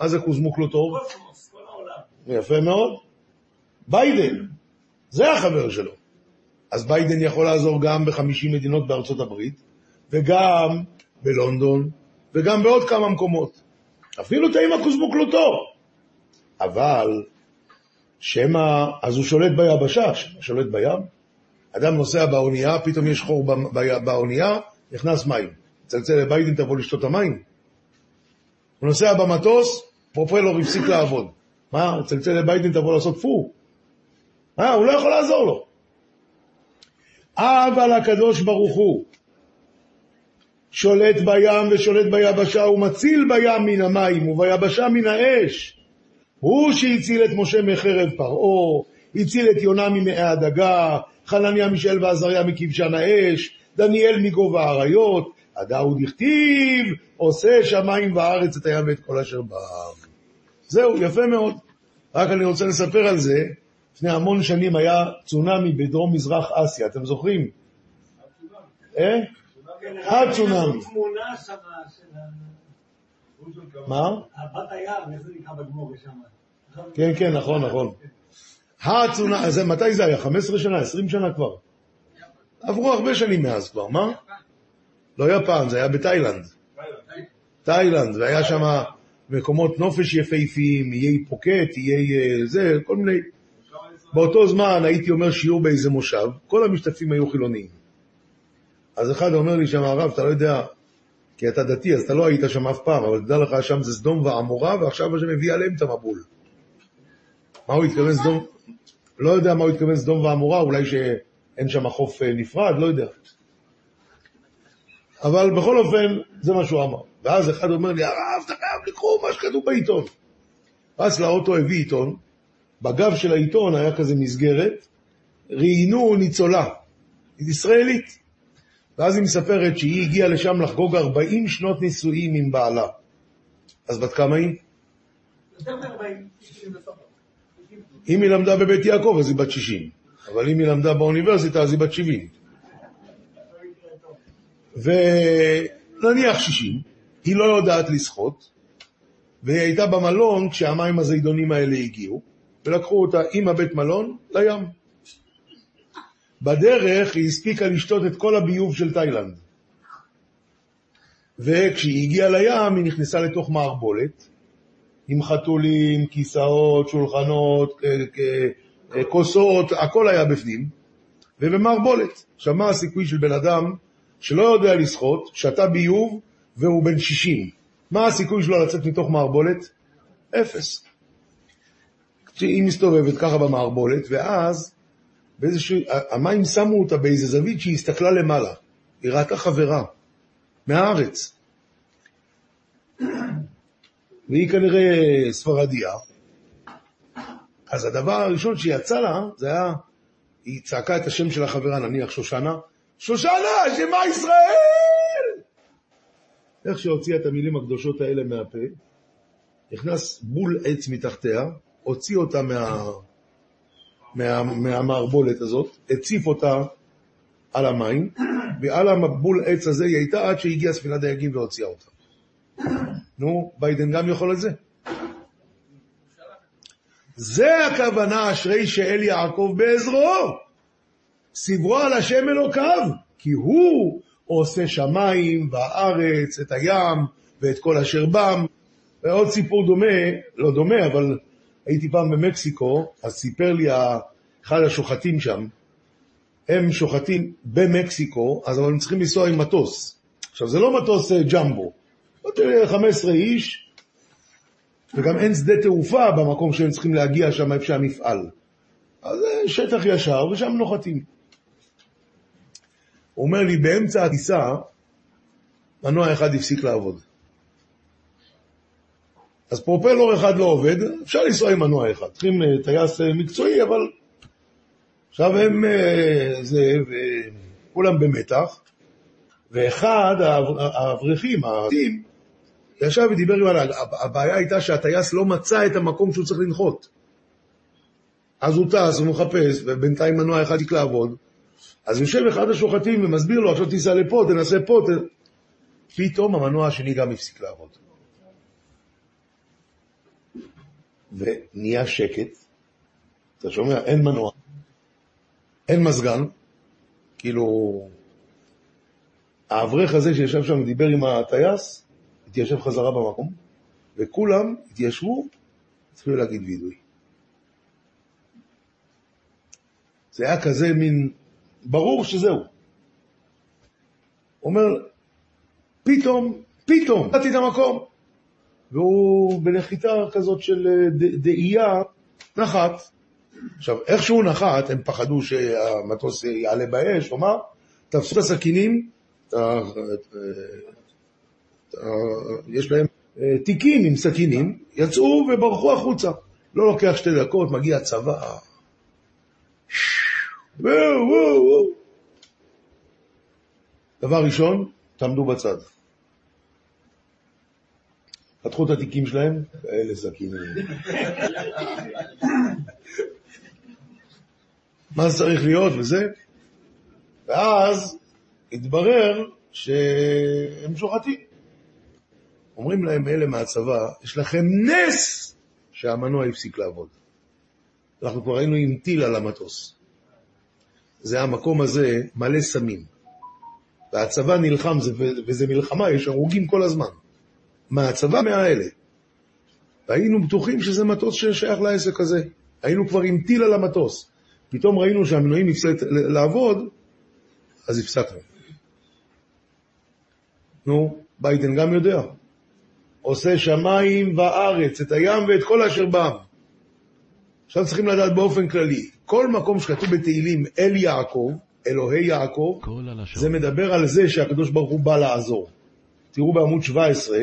מה זה קוזמוקלוטור? יפה מאוד. ביידן, זה החבר שלו. אז ביידן יכול לעזור גם ב-50 מדינות בארצות הברית, וגם בלונדון, וגם בעוד כמה מקומות. אפילו תימה קוזמוקלוטור. אבל, שמא, אז הוא שולט ביבשה, שולט בים. אדם נוסע באונייה, פתאום יש חור באונייה, נכנס מים. צלצל לביידן, תבוא לשתות המים. הוא נוסע במטוס, פרופלור הפסיק לעבוד. מה, צלצל לביידן, תבוא לעשות פו. אה, הוא לא יכול לעזור לו. אבל הקדוש ברוך הוא שולט בים ושולט ביבשה, הוא מציל בים מן המים וביבשה מן האש. הוא שהציל את משה מחרב פרעה, הציל את יונה ממעי הדגה, חנניה מישאל ועזריה מכבשן האש, דניאל מגובה האריות, הדאוד הכתיב, עושה שמיים וארץ את הים ואת כל אשר בעם. זהו, יפה מאוד. רק אני רוצה לספר על זה, לפני המון שנים היה צונאמי בדרום מזרח אסיה, אתם זוכרים? אה? הצונאמי. מה? בת הים, איך זה נקרא בגמור שם? כן, כן, נכון, נכון. הצונאמי, זה, מתי זה היה? 15 שנה, 20 שנה כבר? עברו הרבה שנים מאז כבר, מה? לא יפן, זה היה בתאילנד. תאילנד, והיה שם מקומות נופש יפהפיים, איי פוקט, איי אה, זה, כל מיני... באותו זמן הייתי אומר שיעור באיזה מושב, כל המשתתפים היו חילוניים. אז אחד אומר לי שם, הרב, אתה לא יודע, כי אתה דתי, אז אתה לא היית שם אף פעם, אבל תדע לך, שם זה סדום ועמורה, ועכשיו השם מביא עליהם את המבול. מה הוא התכוון סדום? לא יודע מה הוא התכוון סדום ועמורה, אולי שאין שם חוף אה, נפרד, לא יודע. אבל בכל אופן, זה מה שהוא אמר. ואז אחד אומר לי, הרב, אתה חייב לקרוא מה שכתוב בעיתון. רץ לאוטו, הביא עיתון, בגב של העיתון היה כזה מסגרת, ראיינו ניצולה, ישראלית. ואז היא מספרת שהיא הגיעה לשם לחגוג 40 שנות נישואים עם בעלה. אז בת כמה היא? יותר מ-40. אם היא למדה בבית יעקב אז היא בת 60, אבל אם היא למדה באוניברסיטה אז היא בת 70. ונניח 60, היא לא יודעת לשחות, והיא הייתה במלון כשהמים הזידונים האלה הגיעו, ולקחו אותה עם הבית מלון לים. בדרך היא הספיקה לשתות את כל הביוב של תאילנד. וכשהיא הגיעה לים היא נכנסה לתוך מערבולת, עם חתולים, כיסאות, שולחנות, אה, אה, כוסות, הכל היה בפנים, ובמערבולת. עכשיו, מה הסיכוי של בן אדם שלא יודע לשחות, שתה ביוב והוא בן 60? מה הסיכוי שלו לצאת מתוך מערבולת? אפס. היא מסתובבת ככה במערבולת, ואז באיזשהו, המים שמו אותה באיזה זווית שהיא הסתכלה למעלה. היא ראתה חברה, מהארץ. <clears throat> והיא כנראה ספרדיה. אז הדבר הראשון שיצא לה, זה היה, היא צעקה את השם של החברה, נניח שושנה, שושנה, שמה ישראל! איך שהוציאה את המילים הקדושות האלה מהפה, נכנס בול עץ מתחתיה, הוציא אותה מה, מה, מהמערבולת הזאת, הציף אותה על המים, ועל המבול עץ הזה היא הייתה עד שהגיעה ספינת דייגים והוציאה אותה. נו, ביידן גם יכול את זה. זה הכוונה אשרי שאל יעקב בעזרו. סברו על השם אלוקיו, כי הוא עושה שמיים והארץ, את הים ואת כל אשר בם. ועוד סיפור דומה, לא דומה, אבל הייתי פעם במקסיקו, אז סיפר לי אחד השוחטים שם, הם שוחטים במקסיקו, אז הם צריכים לנסוע עם מטוס. עכשיו, זה לא מטוס אה, ג'מבו, 15 איש, וגם אין שדה תעופה במקום שהם צריכים להגיע שם איפה שהמפעל. אז זה שטח ישר, ושם נוחתים. הוא אומר לי, באמצע הטיסה, מנוע אחד הפסיק לעבוד. אז פרופלור אחד לא עובד, אפשר לנסוע עם מנוע אחד. צריכים אה, טייס אה, מקצועי, אבל עכשיו הם, אה, זה, כולם במתח, ואחד האברכים, הערבים, ישב ודיבר עם הנהג. הבעיה הייתה שהטייס לא מצא את המקום שהוא צריך לנחות. אז הוא טס, הוא מחפש, ובינתיים מנוע אחד יקלע לעבוד. אז יושב אחד השוחטים ומסביר לו, עכשיו תיסע לפה, תנסה פה, ת... פתאום המנוע השני גם הפסיק לעבוד. ונהיה שקט, אתה שומע? אין מנוע, אין מזגן, כאילו, האברך הזה שישב שם ודיבר עם הטייס, התיישב חזרה במקום, וכולם התיישבו, התחילו להגיד וידוי. זה היה כזה מין, ברור שזהו. אומר, פתאום, פתאום, נתתי את המקום. והוא בנחיתה כזאת של אה, דאייה, נחת. עכשיו, איך שהוא נחת, הם פחדו שהמטוס יעלה באש, מה? תפסו את הסכינים, יש להם אה, תיקים עם סכינים, יצאו וברחו החוצה. לא לוקח שתי דקות, מגיע צבא. דבר ראשון, תעמדו בצד. פתחו את התיקים שלהם, כאלה סכינים. מה זה צריך להיות וזה? ואז התברר שהם שוחטים. אומרים להם אלה מהצבא, יש לכם נס שהמנוע הפסיק לעבוד. אנחנו כבר היינו עם טיל על המטוס. זה המקום הזה מלא סמים. והצבא נלחם, וזה מלחמה, יש הרוגים כל הזמן. מהצבא מהאלה. והיינו בטוחים שזה מטוס ששייך לעסק הזה. היינו כבר עם טיל על המטוס. פתאום ראינו שהמנועים הפסק לעבוד, אז הפסקנו. נו, ביידן גם יודע. עושה שמיים וארץ, את הים ואת כל אשר בם. עכשיו צריכים לדעת באופן כללי, כל מקום שכתוב בתהילים אל יעקב, אלוהי יעקב. זה מדבר על זה שהקדוש ברוך הוא בא לעזור. תראו בעמוד 17,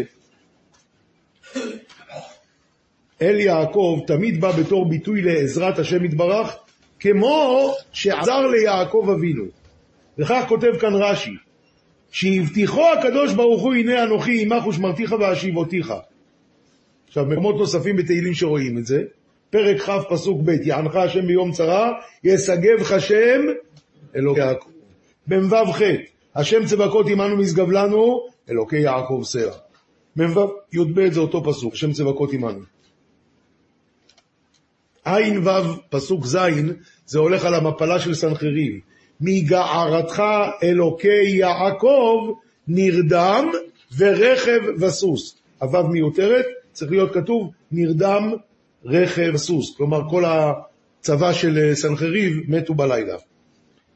אל יעקב תמיד בא בתור ביטוי לעזרת השם יתברך, כמו שעזר ליעקב אבינו. וכך כותב כאן רש"י, שהבטיחו הקדוש ברוך הוא הנה אנוכי עמך ושמרתיך ואשיבותיך. עכשיו, במקומות נוספים בתהילים שרואים את זה, פרק כ' פסוק ב', יענך השם ביום צרה, ישגבך השם אלוקי יעקב. במ"ו ח', השם צבקות עמנו משגב לנו, אלוקי יעקב סלע. מ"ו י"ב זה אותו פסוק, השם צבקות עמנו. ע"ו פסוק ז', זה הולך על המפלה של סנחריב. מגערתך אלוקי יעקב נרדם ורכב וסוס. הוו מיותרת, צריך להיות כתוב נרדם רכב וסוס. כלומר, כל הצבא של סנחריב מתו בלילה.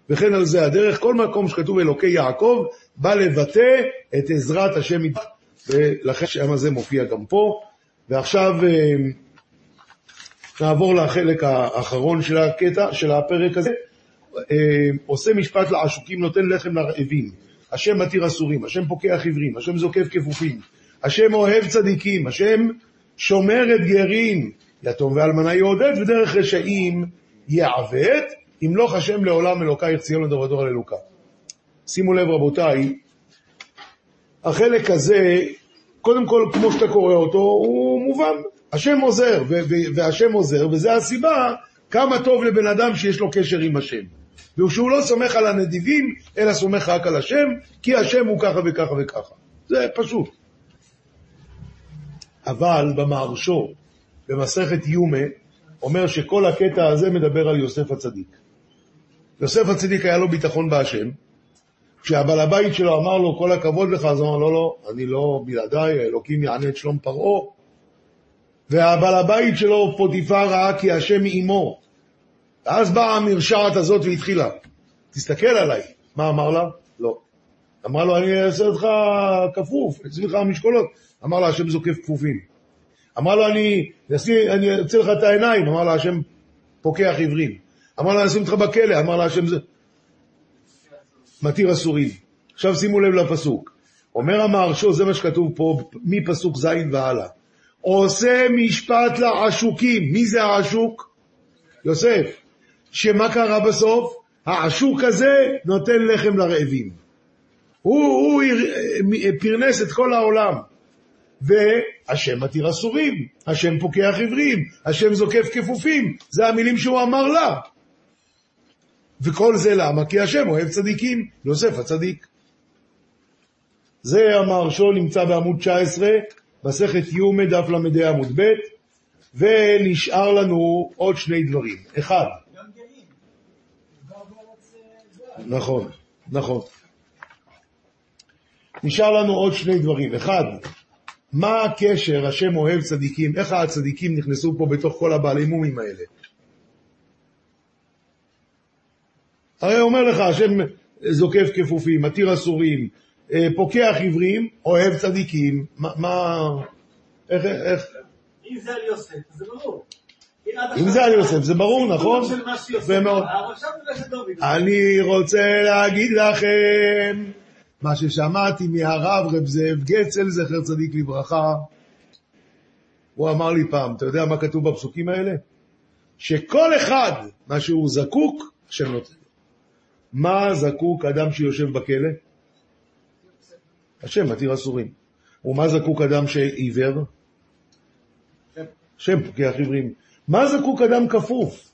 וכן על זה הדרך, כל מקום שכתוב אלוקי יעקב, בא לבטא את עזרת השם יתברך, ולכן שם הזה מופיע גם פה. ועכשיו אה, נעבור לחלק האחרון של הקטע, של הפרק הזה. אה, עושה משפט לעשוקים, נותן לחם לרעבים. השם מתיר אסורים, השם פוקח עיוורים, השם זוקף כפופים, השם אוהב צדיקים, השם שומר את גרים, יתום ואלמנה יעודד, ודרך רשעים יעוות, ימלוך השם לעולם אלוקייך ציון לדור ודור אלוקה. שימו לב רבותיי, החלק הזה, קודם כל, כמו שאתה קורא אותו, הוא מובן. השם עוזר, והשם עוזר, וזו הסיבה כמה טוב לבן אדם שיש לו קשר עם השם. ושהוא לא סומך על הנדיבים, אלא סומך רק על השם, כי השם הוא ככה וככה וככה. זה פשוט. אבל במהרשו, במסכת יומה, אומר שכל הקטע הזה מדבר על יוסף הצדיק. יוסף הצדיק היה לו ביטחון בהשם, כשהבעל הבית שלו אמר לו, כל הכבוד לך, אז הוא אמר, לא, לא, אני לא בלעדיי, האלוקים יענה את שלום פרעה. והבעל הבית שלו, פוטיפר, ראה כי השם עמו. ואז באה המרשעת הזאת והתחילה. תסתכל עליי. מה אמר לה? לא. אמר לו, אני אעשה אותך כפוף, אצלי לך המשקולות. אמר לה, השם זוקף כפופים. אמר לו, אני אני אוציא לך את העיניים. אמר לה, השם פוקח עיוורים. אמר לה, אני אשים אותך בכלא. אמר לה, השם זה... מתיר אסורים. עכשיו שימו לב לפסוק. אומר המהרשו, זה מה שכתוב פה, מפסוק ז' והלאה. עושה משפט לעשוקים. מי זה העשוק? יוסף. שמה קרה בסוף? העשוק הזה נותן לחם לרעבים. הוא, הוא פרנס את כל העולם. והשם מתיר אסורים, השם פוקח עיוורים, השם זוקף כפופים, זה המילים שהוא אמר לה. וכל זה למה? כי השם אוהב צדיקים, יוסף הצדיק. זה המהרשו נמצא בעמוד 19, מסכת י' דף ל"ה עמוד ב', ונשאר לנו עוד שני דברים. אחד. נכון, נכון. נשאר לנו עוד שני דברים. אחד, מה הקשר השם אוהב צדיקים, איך הצדיקים נכנסו פה בתוך כל הבעלי מומים האלה? הרי אומר לך, השם זוקף כפופים, מתיר אסורים, אה, פוקח עיוורים, אוהב צדיקים, מה, איך, איך, אם זה על יוסף, זה ברור. אם זה על יוסף, זה ברור, נכון? אני רוצה להגיד לכם מה ששמעתי מהרב רב זאב גצל, זכר צדיק לברכה. הוא אמר לי פעם, אתה יודע מה כתוב בפסוקים האלה? שכל אחד, מה שהוא זקוק, השם נותן. מה זקוק אדם שיושב בכלא? השם מתיר אסורים. ומה זקוק אדם שעיוור? השם פוקח עיוורים. מה זקוק אדם כפוף?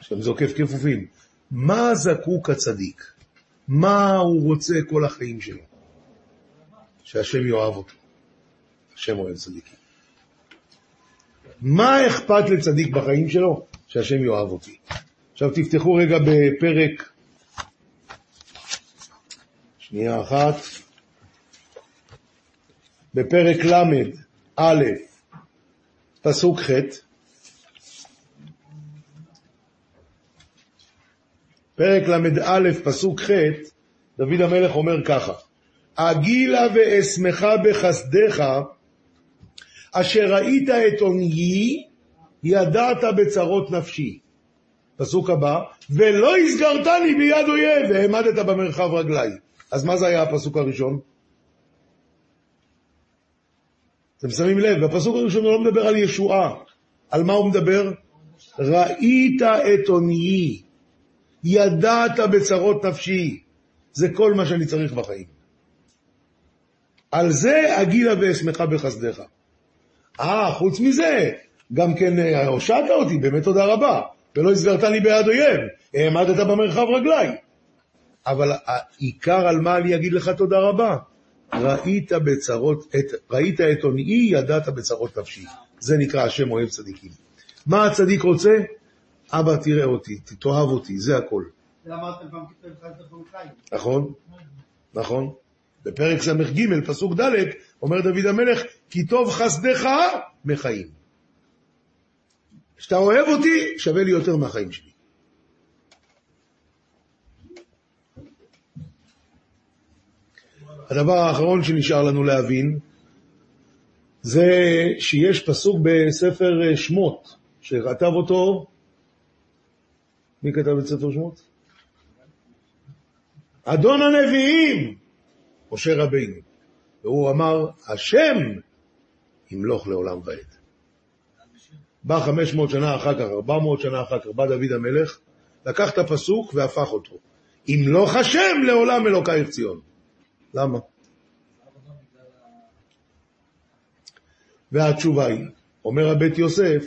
השם זוקף כפופים. מה זקוק הצדיק? מה הוא רוצה כל החיים שלו? שהשם יאהב אותו. השם אוהב צדיקים. מה אכפת לצדיק בחיים שלו? שהשם יאהב אותי. עכשיו תפתחו רגע בפרק, שנייה אחת, בפרק ל"א, פסוק ח', פרק ל"א, פסוק ח', דוד המלך אומר ככה: אגילה ואשמחה בחסדיך, אשר ראית את עוניי, ידעת בצרות נפשי. פסוק הבא, ולא הסגרתני ביד אויב, והעמדת במרחב רגליי. אז מה זה היה הפסוק הראשון? אתם שמים לב, בפסוק הראשון הוא לא מדבר על ישועה. על מה הוא מדבר? ראית את עוניי, ידעת בצרות נפשי. זה כל מה שאני צריך בחיים. על זה אגילה ואשמחה בחסדיך. אה, חוץ מזה, גם כן אה, הושעת אותי, באמת תודה רבה. ולא הסגרת לי ביד אויב, העמדת במרחב רגליי. אבל העיקר על מה אני אגיד לך תודה רבה? ראית בצרות, את, ראית את עוניי, ידעת בצרות נפשי. זה נקרא השם אוהב צדיקים. מה הצדיק רוצה? אבא תראה אותי, תאהב אותי, זה הכל. זה אמרתם פעם בחנוכיים. נכון? נכון. בפרק ס"ג, פסוק ד', אומר דוד המלך, כי טוב חסדך מחיים. כשאתה אוהב אותי, שווה לי יותר מהחיים שלי. הדבר האחרון שנשאר לנו להבין, זה שיש פסוק בספר שמות, שכתב אותו, מי כתב את ספר שמות? אדון הנביאים, משה רבינו. והוא אמר, השם ימלוך לעולם ועד. בא 500 שנה אחר כך, 400 שנה אחר כך, בא דוד המלך, לקח את הפסוק והפך אותו. ימלוך השם לעולם אלוקייך ציון. למה? והתשובה היא, אומר הבית יוסף,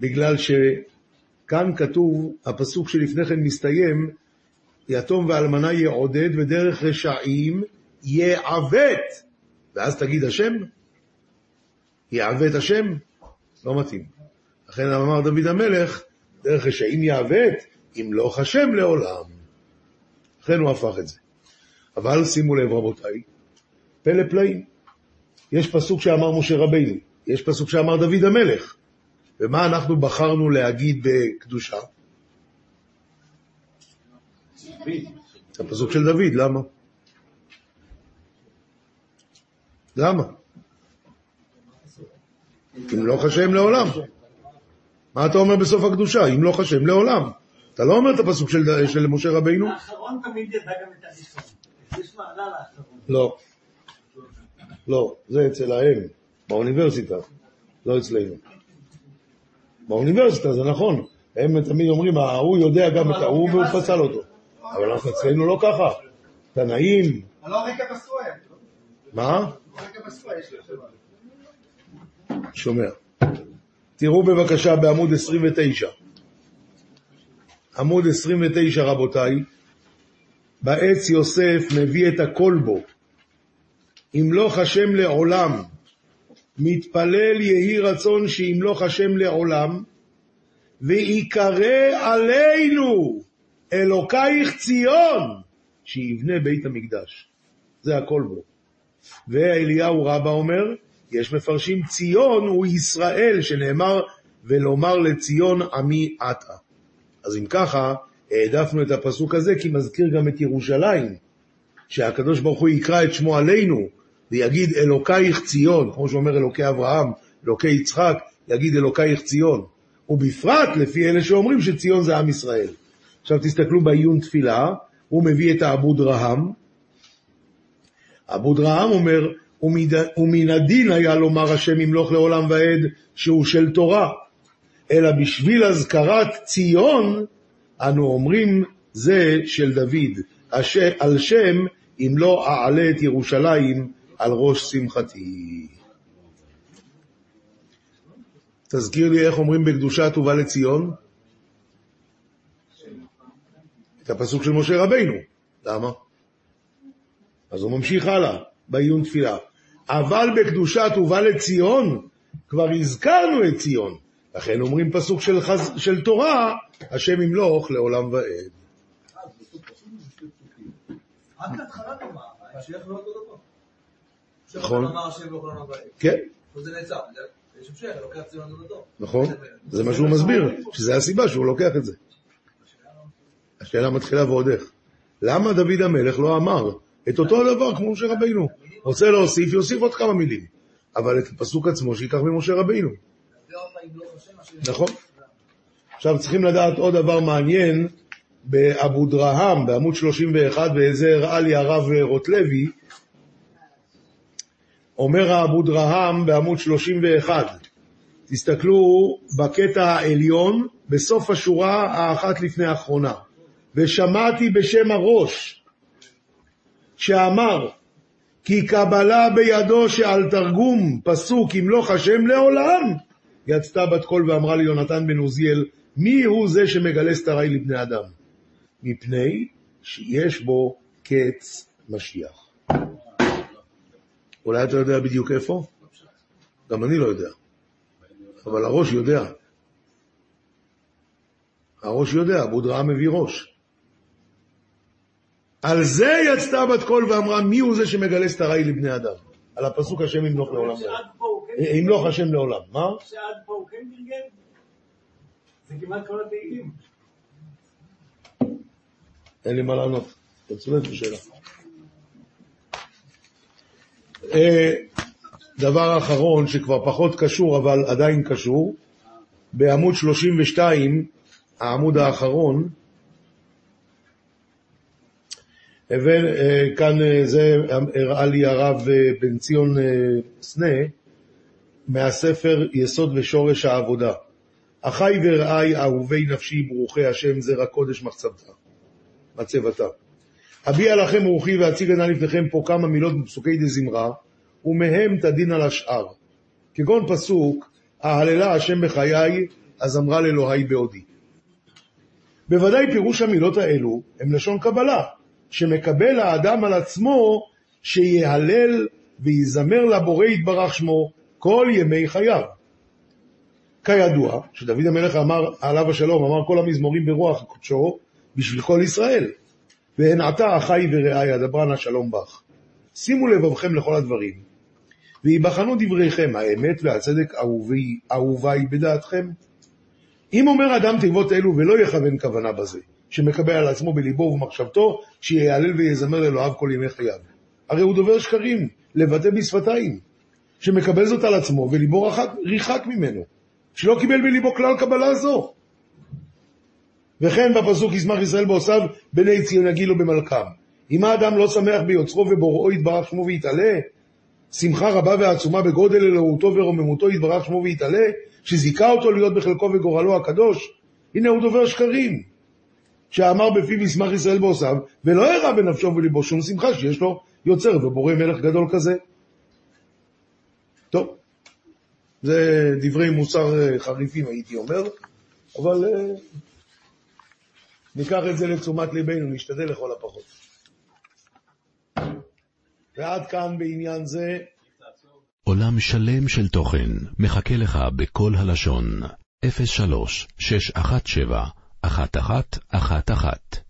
בגלל שכאן כתוב, הפסוק שלפני כן מסתיים, יתום ואלמנה יעודד ודרך רשעים יעוות. ואז תגיד השם? יעוות השם? לא מתאים. לכן אמר דוד המלך, דרך רשעים יעוות, ימלוך השם לעולם. לכן הוא הפך את זה. אבל שימו לב רבותיי, פלא פלאים. יש פסוק שאמר משה רבינו, יש פסוק שאמר דוד המלך. ומה אנחנו בחרנו להגיד בקדושה? הפסוק של דוד, למה? למה? ימלוך השם לעולם. מה אתה אומר בסוף הקדושה? ימלוך השם לעולם. אתה לא אומר את הפסוק של, של משה רבינו? האחרון תמיד ידע גם את הראשון. יש מעלה לאחרון. לא. לא, זה אצל ההם, באוניברסיטה, לא אצלנו. באוניברסיטה זה נכון, הם תמיד אומרים, ההוא יודע גם את ההוא והוא פסל אותו. אבל אנחנו אצלנו לא ככה. תנאים, לא רקע בסואל. מה? רקע בסואל יש לו שומע. תראו בבקשה בעמוד 29. עמוד 29 רבותיי, בעץ יוסף מביא את הכל בו. ימלוך השם לעולם, מתפלל יהי רצון שימלוך השם לעולם, ויקרא עלינו אלוקייך ציון, שיבנה בית המקדש. זה הכל בו. ואליהו רבא אומר, יש מפרשים ציון הוא ישראל, שנאמר ולומר לציון עמי עתה. אז אם ככה, העדפנו את הפסוק הזה כי מזכיר גם את ירושלים, שהקדוש ברוך הוא יקרא את שמו עלינו ויגיד אלוקייך ציון, כמו שאומר אלוקי אברהם, אלוקי יצחק, יגיד אלוקייך ציון. ובפרט לפי אלה שאומרים שציון זה עם ישראל. עכשיו תסתכלו בעיון תפילה, הוא מביא את העבוד רהם. עבוד רהם אומר, "ומד- ומן הדין היה לומר השם ימלוך לעולם ועד שהוא של תורה, אלא בשביל אזכרת ציון אנו אומרים זה של דוד, הש... על שם אם לא אעלה את ירושלים על ראש שמחתי. תזכיר לי איך אומרים בקדושה טובה לציון? את הפסוק של משה רבינו. למה? אז הוא ממשיך הלאה, בעיון תפילה. אבל בקדושה טובה לציון, כבר הזכרנו את ציון. לכן אומרים פסוק של, חז... של תורה, השם ימלוך לעולם ועד. לא. נכון. לא לבית. כן. נכון. זה מה שהוא מסביר, שזה הסיבה שהוא לוקח את זה. השאלה מתחילה ועוד איך. למה דוד המלך לא אמר את אותו דבר כמו משה רבינו? רוצה להוסיף, יוסיף עוד כמה מילים. אבל את הפסוק עצמו שיקח ממשה רבינו. נכון. עכשיו צריכים לדעת עוד דבר מעניין, באבו דרהם, בעמוד 31, וזה הראה לי הרב רוטלוי, אומר האבו דרהם בעמוד 31, תסתכלו בקטע העליון, בסוף השורה האחת לפני האחרונה. ושמעתי בשם הראש, שאמר, כי קבלה בידו שעל תרגום פסוק ימלוך השם לעולם, יצתה בת קול ואמרה ליונתן בן עוזיאל, מי הוא זה שמגלה סתרי לבני אדם? מפני שיש בו קץ משיח. אולי אתה יודע בדיוק איפה? גם אני לא יודע. אבל הראש יודע. הראש יודע, אבו דרעה מביא ראש. על זה יצתה בת קול ואמרה, מי הוא זה שמגלה סתרי לבני אדם? על הפסוק השם ימלוך לעולם. כן אה, ימלוך השם לעולם. מה? שעד פה הוא כן גלגל? זה כמעט כל התהילים. אין לי מה לענות. אתה צודק בשאלה. אה, דבר אחרון שכבר פחות קשור אבל עדיין קשור, בעמוד 32, העמוד האחרון, אה, כאן אה, זה הראה לי הרב אה, בן ציון אה, סנה מהספר יסוד ושורש העבודה. אחי ורעי אהובי נפשי ברוכי השם זרע קודש מחצבתה, מצבתה. אביע לכם רוחי ואציג עיני לפניכם פה כמה מילות בפסוקי דזמרה, ומהם תדין על השאר. כגון פסוק, אהללה השם בחיי, אז אמרה לאלוהי בעודי. בוודאי פירוש המילות האלו הם לשון קבלה, שמקבל האדם על עצמו שיהלל ויזמר לבורא יתברך שמו כל ימי חייו. כידוע, שדוד המלך אמר, עליו השלום, אמר כל המזמורים ברוח קודשו בשביל כל ישראל. והן עתה אחי ורעי אדברה נא שלום בך. שימו לבבכם לכל הדברים, ויבחנו דבריכם האמת והצדק אהובי, אהובי בדעתכם. אם אומר אדם תיבות אלו ולא יכוון כוונה בזה, שמקבל על עצמו בליבו ובמחשבתו, שיהלל ויזמר לאלוהיו כל ימי חייו. הרי הוא דובר שקרים, לבטא בשפתיים, שמקבל זאת על עצמו וליבו רחק, ריחק ממנו, שלא קיבל בליבו כלל קבלה זו. וכן בפסוק ישמח ישראל בעושיו בני ציון יגילו במלכם. אם האדם לא שמח ביוצרו ובוראו יתברך שמו ויתעלה, שמחה רבה ועצומה בגודל אלוהותו ורוממותו יתברך שמו ויתעלה, שזיכה אותו להיות בחלקו וגורלו הקדוש, הנה הוא דובר שקרים, שאמר בפיו ישמח ישראל בעושיו, ולא הראה בנפשו ולבו שום שמחה שיש לו יוצר ובורא מלך גדול כזה. טוב, זה דברי מוסר אה, חריפים הייתי אומר, אבל אה, ניקח את זה לתשומת ליבנו, נשתדל לכל הפחות. ועד כאן בעניין זה, עולם שלם של תוכן מחכה לך בכל הלשון, 03 617 1111